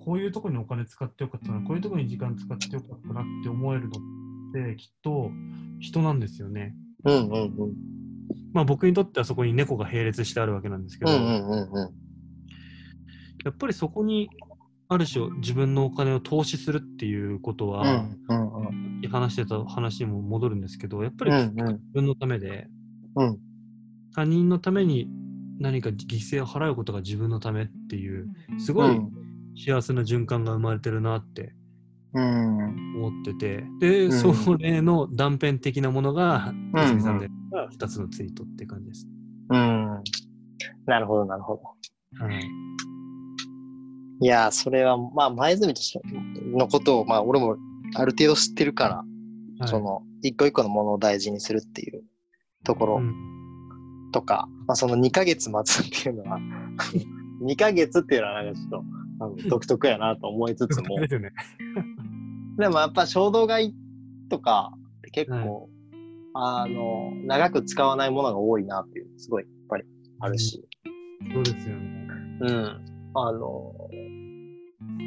こういうところにお金使ってよかったな、こういうところに時間使ってよかったなって思えるのって、きっと人なんですよね。うんうんうん。まあ僕にとってはそこに猫が並列してあるわけなんですけど、うんうんうんうん。やっぱりそこにある種自分のお金を投資するっていうことは、うんうんうん。話してた話にも戻るんですけど、やっぱりうんうん自分のためで、うん他人のために何か犠牲を払うことが自分のためっていう、すごい幸せな循環が生まれてるなってうん。思ってて、で、うんそれの断片的なものが、うんかすみさんで2つのツイートって感じです。うん。なるほど、なるほど。はい。いやー、それは、まあ、前住としてのことを、まあ、俺もある程度知ってるから、はいその、一個一個のものを大事にするっていうところうんとか、まあ、その2ヶ月待つっていうのは、2ヶ月っていうのはなんかちょっとあの独特やなと思いつつもで、ね。でもやっぱ衝動買いとかって結構、あの、長く使わないものが多いなっていう、すごいやっぱりあるし、そうですよね。うん。あの、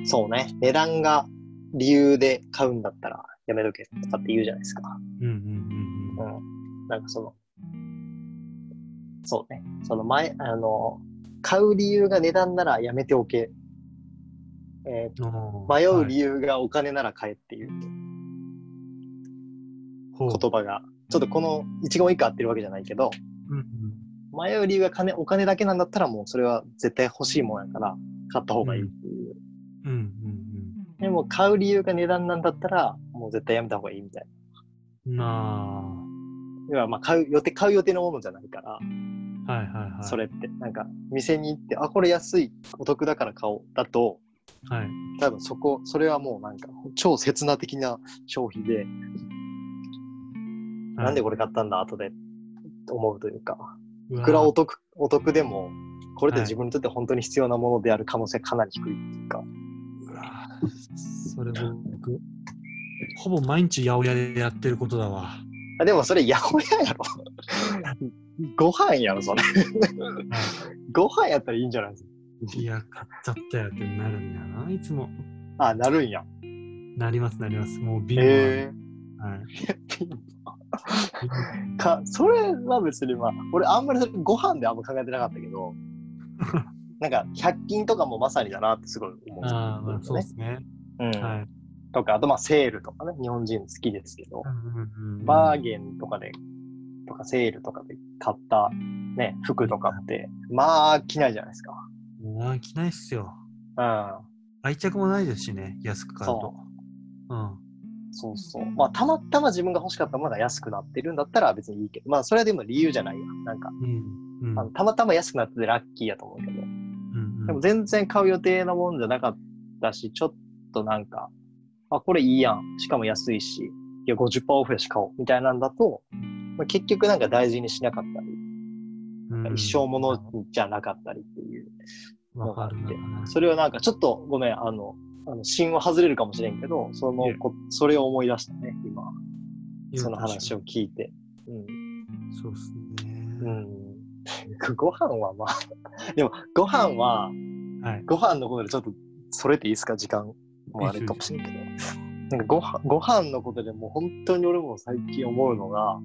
そうね、値段が理由で買うんだったらやめとけとかって言うじゃないですか。うんうんうんうん。うん。なんかその、そうね、その前、あの、買う理由が値段ならやめておけ。えー迷う理由、由がお金なら買えっていう言葉が、ちょっとこの一言一句合ってるわけじゃないけど、うんうん迷う理由が金、お金だけなんだったらもうそれは絶対欲しいもんやから買った方がいいっていう。うんうんでも買う理由が値段なんだったらもう絶対やめた方がいいみたいうん。なな。要はまあ買う予定、買う予定のものじゃないから、あ。はいはいはい。それって。なんか店に行って、あ、これ安い、お得だから買おう。だと、はい。多分そこ、それはもうなんか超刹那的な消費で、なんでこれ買ったんだ後で思うというか、いくらお得、お得でも、これで自分にとって本当に必要なものである可能性かなり低いっていうか、うわそれ僕、ほぼ毎日八百屋でやってることだわ。あでもそれ八百屋やろ。ご飯やろ、それ。ご飯やったらいいんじゃないですか。いや、買っちゃったよってなるんだよな、いつも。あ、なるんや。なります、なります。もうビーへルは。はい。え か、それは別にまあ、俺あんまりそれご飯であんま考えてなかったけど、なんか100均とかもまさにだなってすごい思う。ああ、まあそうですね。うんはい。とか、あとまあセールとかね、日本人好きですけど、バーゲンとかで、とかセールとかで買ったね、服とかって、まあ着ないじゃないですか。まあ、着ないっすよ。うん。愛着もないですしね、安く買うとそ。うん。そうそう。まあ、たまたま自分が欲しかったものが安くなってるんだったら別にいいけど、まあ、それはでも理由じゃないや。なんか、うん。うんあのたまたま安くなっててラッキーやと思うけど、うんでも全然買う予定なもんじゃなかったし、ちょっとなんか、あ、これいいやん。しかも安いし、いや、50%オフやし買おう。みたいなんだと、まあ、結局なんか大事にしなかったり、うん一生ものじゃなかったりっていうのがあって。それをなんかちょっとごめん、あの、あの芯は外れるかもしれんけど、そのこ、それを思い出したね、今。その話を聞いて。うん。そうっすね。うん。ご飯はまあ、でもご飯は、はい。ご飯のことでちょっとそれていいですか？時間もあれかもしれんけど。なんかご飯ご飯のことでもう本当に俺も最近思うのが、はい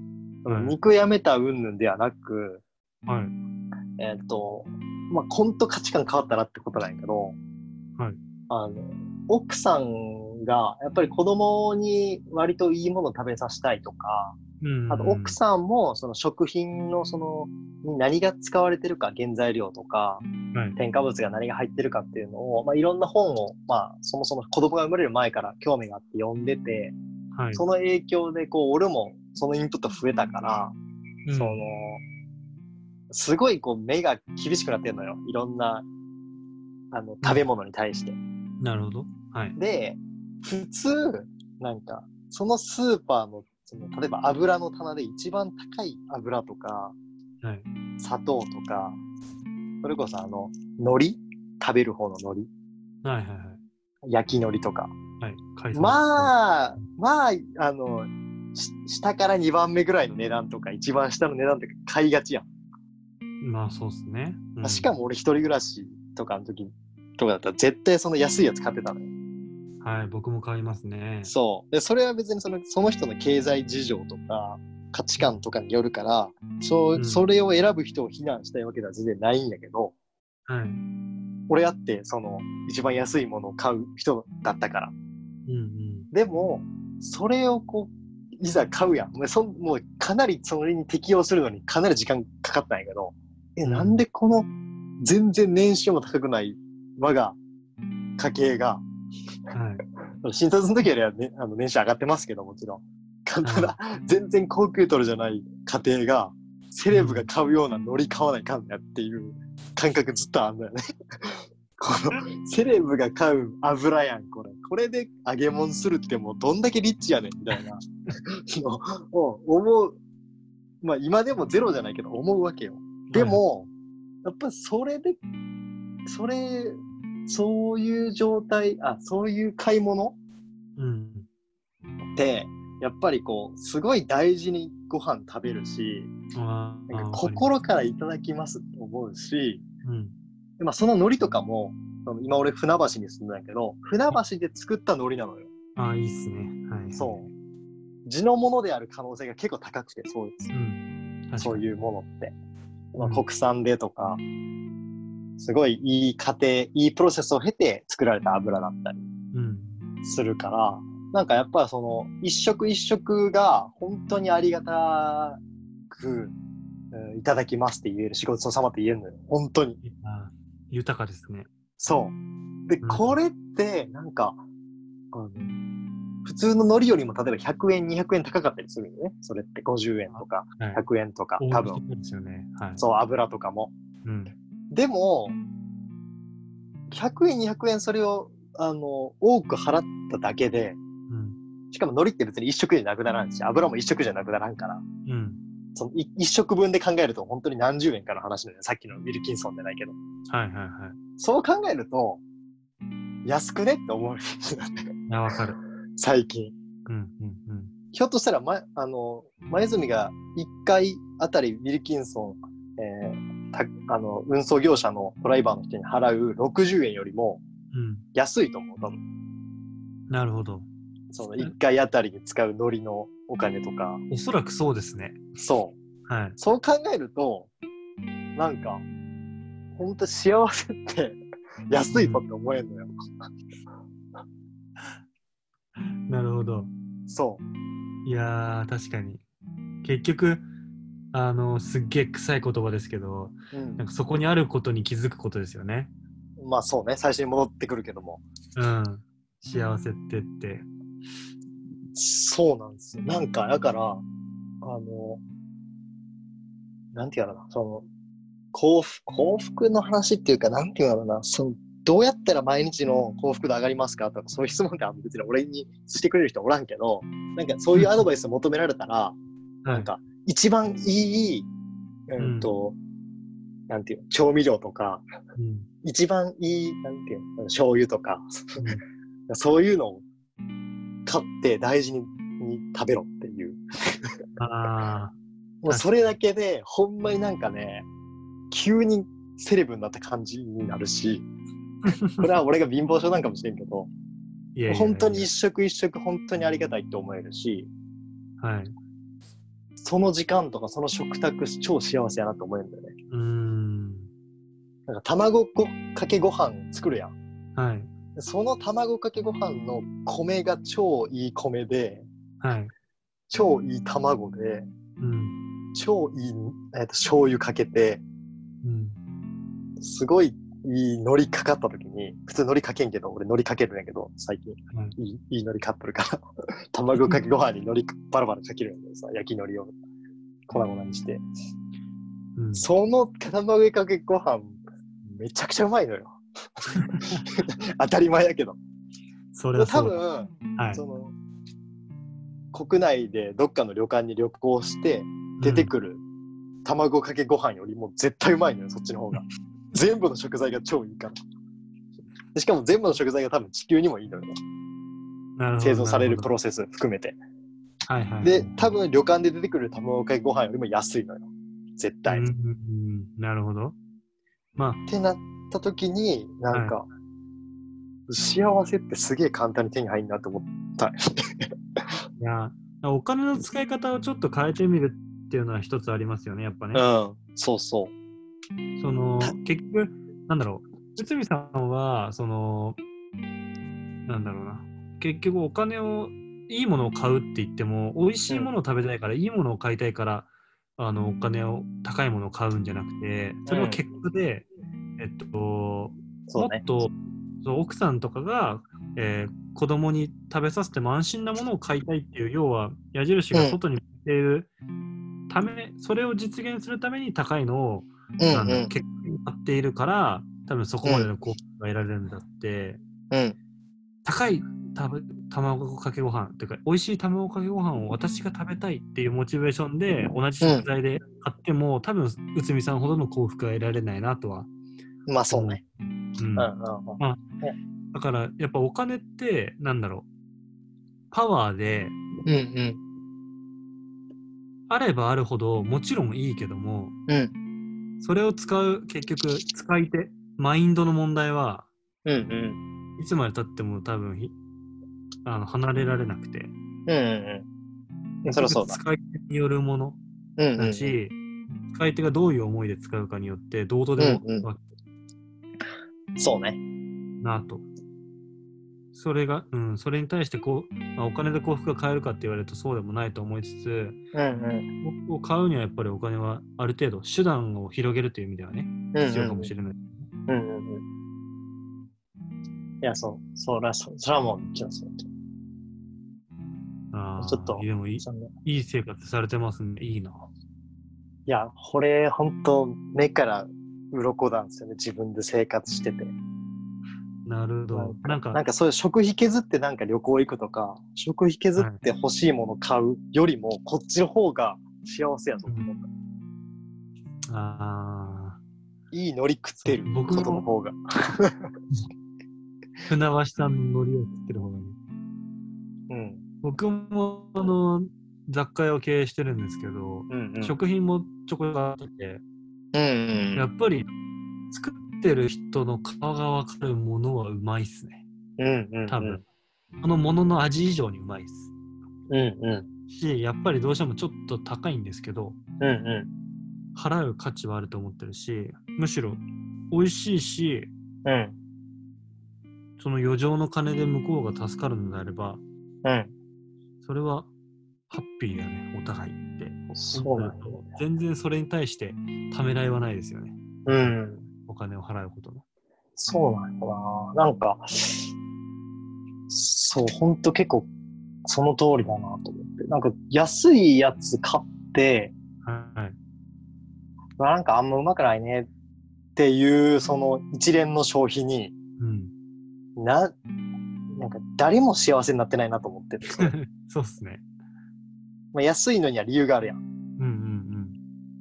肉やめた云々ではなく、はい。えっ、と、まあ、ほんと価値観変わったなってことなんやけど、はいあの、奥さんんが、やっぱり子供に割といいものを食べさせたいとか、うんあと奥さんもその食品のその、に何が使われてるか、原材料とか、はい。添加物が何が入ってるかっていうのを、まあ、いろんな本を、まあ、そもそも子供が生まれる前から興味があって読んでて、はい。その影響で、こう、俺もそのインプット増えたから、うんその、すごいこう目が厳しくなってんのよ。いろんな、あの、食べ物に対して。なるほど。はい。で、普通、なんか、そのスーパーの、その例えば油の棚で一番高い油とか、はい。砂糖とか、それこそあの、海苔？食べる方の海苔？はいはいはい。焼き海苔とか。はい。まあ、まあ、あの、し下から2番目ぐらいの値段とか、一番下の値段とか買いがちやん。まあそうですね。うんしかも俺一人暮らしとかの時とかだったら絶対その安いやつ買ってたのよ。はい、僕も買いますね。そう。で、それは別にそのその人の経済事情とか価値観とかによるから、そう、うんそれを選ぶ人を非難したいわけでは全然ないんやけど、はい。俺やってその一番安いものを買う人だったから。うんうん。でも、それをこう、いざ買うやん。もうそんもうかなりそれに適応するのにかなり時間かかったんやけど、え、うんなんでこの全然年収も高くない我が家計が、はい。新卒の時よりは、ね、あの年収上がってますけど、もちろん。ただ、全然高級取るじゃない家庭が、セレブが買うような乗り買わないかんねやっていう感覚ずっとあんだよね。この、セレブが買う油やん、これ。これで揚げ物するってもうどんだけリッチやねん、みたいな。のを思う。まあ今でもゼロじゃないけど思うわけよ。でも、やっぱそれで、それ、そういう状態、あ、そういう買い物うん。って、やっぱりこう、すごい大事にご飯食べるし、なんか。心からいただきますって思うし、うん。でまあ、その海苔とかも、今俺船橋に住んだんやけど、船橋で作った海苔なのよ。ああ、いいっすね。はい。そう。地のものである可能性が結構高くて、そうですう。ん。そういうものって。まあ、うん国産でとか、すごいいい過程、いいプロセスを経て作られた油だったりうん。するから、なんかやっぱその一食一食が本当にありがたく、うんいただきますって言える仕事様って言えるのよ。本当に。豊かですね。そう。で、うんこれってなんか、あの普通の海苔よりも例えば100円、200円高かったりするよね。それって50円とかはい。100円とか、多分。そうですよね。はい。そう、油とかも。うん。でも、100円、200円それを、あの、多く払っただけで、うん。しかも海苔って別に一食じゃなくならんし、油も一食じゃなくならんから、うん。そのい一食分で考えると本当に何十円かの話なのよ。さっきのウィルキンソンでないけど。はいはいはい。そう考えると、安くねって思うようになって。いや、わかる。最近。うんうんうん。ひょっとしたら、ま、あの、前住が1回あたりウィルキンソン、えーたあの、運送業者のドライバーの人に払う60円よりもうん。安いと思う、多分。なるほど。その1回あたりに使う海苔のお金とか。おそらくそうですね。そう。はい。そう考えると、なんか、ほんと幸せって 安いぞって思えんのよ。なるほど。そう。いやー、確かに。結局、あの、すっげえ臭い言葉ですけど、うんなんかそこにあることに気づくことですよね。まあそうね、最初に戻ってくるけども。うん。幸せってって。そうなんですよ。なんか、だから、あの、なんていうのかな、その、幸福、幸福の話っていうか、なんていうのかな、その、どうやったら毎日の幸福度上がりますか？とか、そういう質問って別に俺にしてくれる人おらんけど、なんかそういうアドバイスを求められたら、なんか、一番いい、うんと、なんていうの、調味料とか、うん。一番いい、なんていうの、醤油とか、そういうのを買って大事にに食べろっていう。あ もうそれだけで、ほんまになんかね、急にセレブになった感じになるし、これは俺が貧乏症なんかもしれんけど、ー。いやいやいや本当に一食一食本当にありがたいって思えるし、はい。その時間とかその食卓超幸せやなって思えるんだよね。うーん。なんか卵ごかけご飯作るやん。はい。その卵かけご飯の米が超いい米で、はい。超いい卵で、うん。超いい、えっと醤油かけて、うん。すごいいい海苔かかった時に、普通海苔かけんけど、俺海苔かけるんやけど、最近。はいいいいい海苔買っとるから。卵かけご飯に海苔バラバラかけるんだけどさ、焼き海苔を粉々にして。うん。その卵かけご飯、めちゃくちゃうまいのよ。当たり前やけど。それは多そうだ。分、はい。その、国内でどっかの旅館に旅行して出てくる卵かけご飯よりも絶対うまいのよ、そっちの方が。全部の食材が超いいから。でしかも全部の食材が多分地球にもいいのよ。なるほど製造されるプロセス含めて。はいはい。で、多分旅館で出てくる卵かけご飯よりも安いのよ。絶対。うんっうんうんなるほど。まあ、てなった時に、なんか、幸せってすげえ簡単に手に入るなって思った。いや、お金の使い方をちょっと変えてみるっていうのは一つありますよね、やっぱね。うん、そうそう。その、結局、なんだろう、内海さんは、その、なんだろうな、結局お金を、いいものを買うって言っても、美味しいものを食べたいから、いいものを買いたいから、あの、お金を、高いものを買うんじゃなくて、それは結果で、えっと、もっ。とそう奥さんとかが、えー子供に食べさせても安心なものを買いたいっていう要は矢印が外に向いているため、それを実現するために高いのを、結果に買っているから多分そこまでの効果が得られるんだって、うん。高い食べ卵かけご飯っていうか美味しい卵かけご飯を私が食べたいっていうモチベーションで同じ食材で買っても、多分内海さんほどの幸福は得られないなとは、まあそうね。うんうんうんうん。だからやっぱお金ってなんだろうパワーでうんうん。あればあるほどもちろんいいけどもうん。それを使う結局使い手マインドの問題はうんうん。いつまでたっても多分ひあの離れられなくてうんうんうん。そそうだ。使い手によるものうんうんうん。だし、使い手がどういう思いで使うかによってどうとでもうんうんわそうね。なと。それが、うん、それに対してこう、まあ、お金で幸福が買えるかって言われるとそうでもないと思いつつ、うんうん。を買うにはやっぱりお金はある程度手段を広げるという意味ではね、うん必要かもしれない。うんうんうん。いや、そう。そら、そそれはもうもちろんそう。あーちょっとでもいいいい生活されてますね。いいな。いや、これ、本当目から鱗なんですよね。自分で生活してて。なるほど。なんか、なんかそういう食費削ってなんか旅行行くとか、食費削って欲しいもの買うよりも、こっちの方が幸せやと思った。あいい海苔食ってる僕もことの方が。ー 船橋さんの海苔を食ってる方がいい。うん。僕も、あの、雑貨屋を経営してるんですけど、うんうん。食品もちょこちょこあって、うんうん。やっぱり作ってる人の顔がわかるものはうまいっすね。うんうん。多分。このものの味以上にうまいっす。うんうん。し、やっぱりどうしてもちょっと高いんですけど、うんう払う価値はあると思ってるし、むしろ美味しいし、ん。うん。その余剰の金で向こうが助かるのであれば、うん。それはハッピーだよね、お互いって。そうなね。全然それに対してためらいはないですよね。うん。お金を払うことの。そうなんだな。なんか、そう、ほんと結構その通りだなと思って。なんか安いやつ買って、はい。まあなんかあんまうまくないねっていうその一連の消費にうん。な、なんか誰も幸せになってないなと思ってる。そうっすね。まあ安いのには理由があるやん。うんうん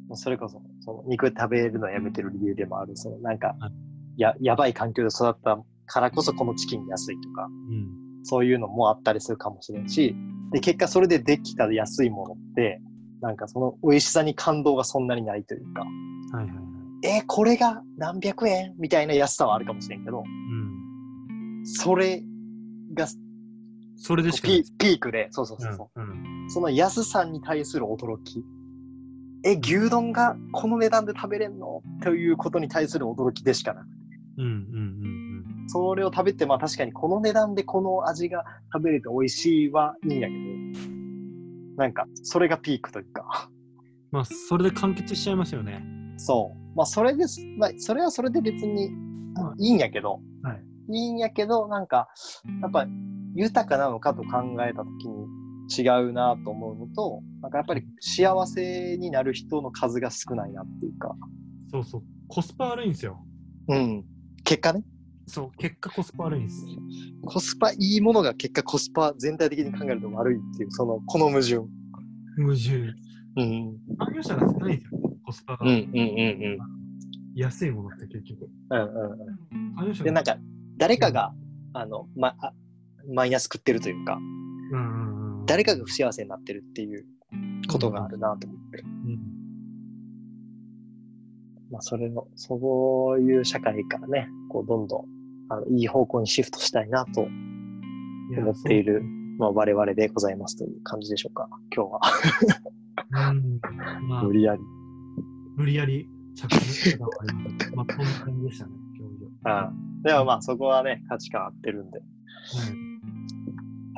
もうそれこそ、その肉食べるのやめてる理由でもある。そのなんかはい、や、やばい環境で育ったからこそこのチキン安いとか、うん。うん。そういうのもあったりするかもしれんし、で、結果それでできた安いものって、なんかその美味しさに感動がそんなにないというか、はいはいはい。えーこれが何百円みたいな安さはあるかもしれんけど、うん。それがそれでしかピークで、そうそうそうそう、うんうん。その安さに対する驚き。え、牛丼がこの値段で食べれんの？ということに対する驚きでしかなくて。うんうんうんそれを食べて、まあ確かにこの値段でこの味が食べれて美味しいはいいんやけど、なんか、それがピークというか、まあ、それで完結しちゃいますよね。そう。まあそれです、まあそれはそれで別にはいいんやけど、はい。いいんやけど、なんか、やっぱ豊かなのかと考えたときに違うなと思うのと、なんかやっぱり幸せになる人の数が少ないなっていうか、そうそう。コスパ悪いんですよ。うん。結果ね、そう。結果コスパ悪いんです。コスパいいものが結果コスパ全体的に考えると悪いっていう、その、この矛盾。矛盾。うん。産業者が少ないんですよね。コスパが。うんうんうん安いものって結局。うん。うんうんで、なんが。か、誰かが、あの、ま、あマイナス食ってるというか、うんうんうん。誰かが不幸せになってるっていうことがあるなと思って。うん。まあ、それの、そういう社会からね、こう、どんどん、あの、いい方向にシフトしたいなと思っている、まあ、我々でございますという感じでしょうか、今日は。まあ無、理やり。無理やり着地があります。まあ、こんな感じでしたね、今日あでもまあ、そこはね、価値観合ってるんで、はい。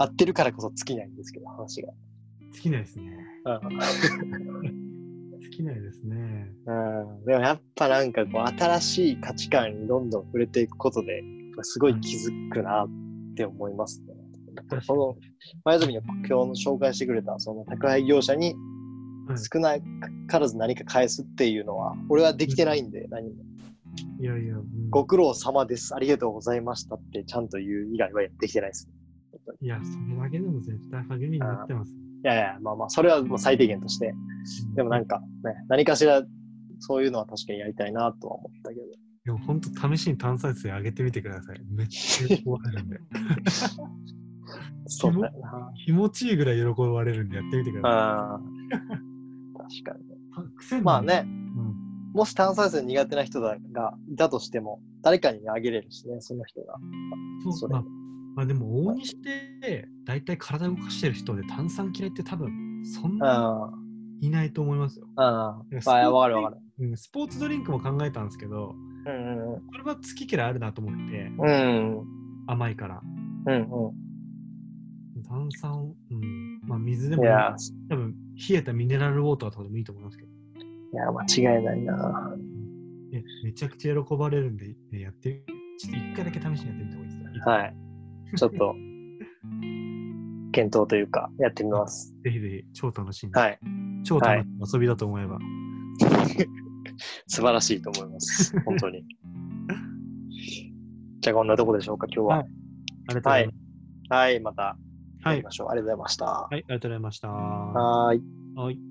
合ってるからこそ尽きないんですけど、話が。尽きないですね。うん 尽きないですね。うん、でもやっぱなんかこう新しい価値観にどんどん触れていくことで、すごい気づくなって思いますね。この前住の今日の紹介してくれたその宅配業者にはい少なからず何か返すっていうのは、俺はできてないんで、何も。いやいや、うんご苦労様です。ありがとうございましたってちゃんと言う以外はできてないです。いや、それだけでも絶対励みになってます。いやいや、まあまあ、それはもう最低限として。でもなんかね、何かしらそういうのは確かにやりたいなとは思ったけど。でも本当試しに炭酸水上げてみてください。めっちゃ喜ばれるんで。そうだよな。気持ちいいぐらい喜ばれるんでやってみてくださあー確かにね。まあね、うん。もし炭酸水苦手な人がいたとしても、誰かにあげれるしね、その人が。そうれそまあ、まあでも往々にして、大体体動かしてる人で炭酸嫌いって多分、そんないないと思いますよ。あ、あ、わかるわかる。うん、スポーツドリンクも考えたんですけど、うんうんこれは好き嫌いあるなと思って、うん。うん甘いから。うん炭酸、うん。まあ水でうん。も多分冷えたミネラルウォーターとかでもいいと思いますけど。いや、間違いないな。えめちゃくちゃ喜ばれるんで、ね、やって、ちょっと一回だけ試しにやってみた方がいいですよ。はい。ちょっと、検討というか、やってみます。ぜひぜひ、超楽しいんで。はい。超楽しい遊びだと思えば。素晴らしいと思います。本当に。じゃあ、こんなとこでしょうか、今日は。はいありがとうございます。はい、またやはい。りましょう。ありがとうございました。はい、ありがとうございました。はーい。はい。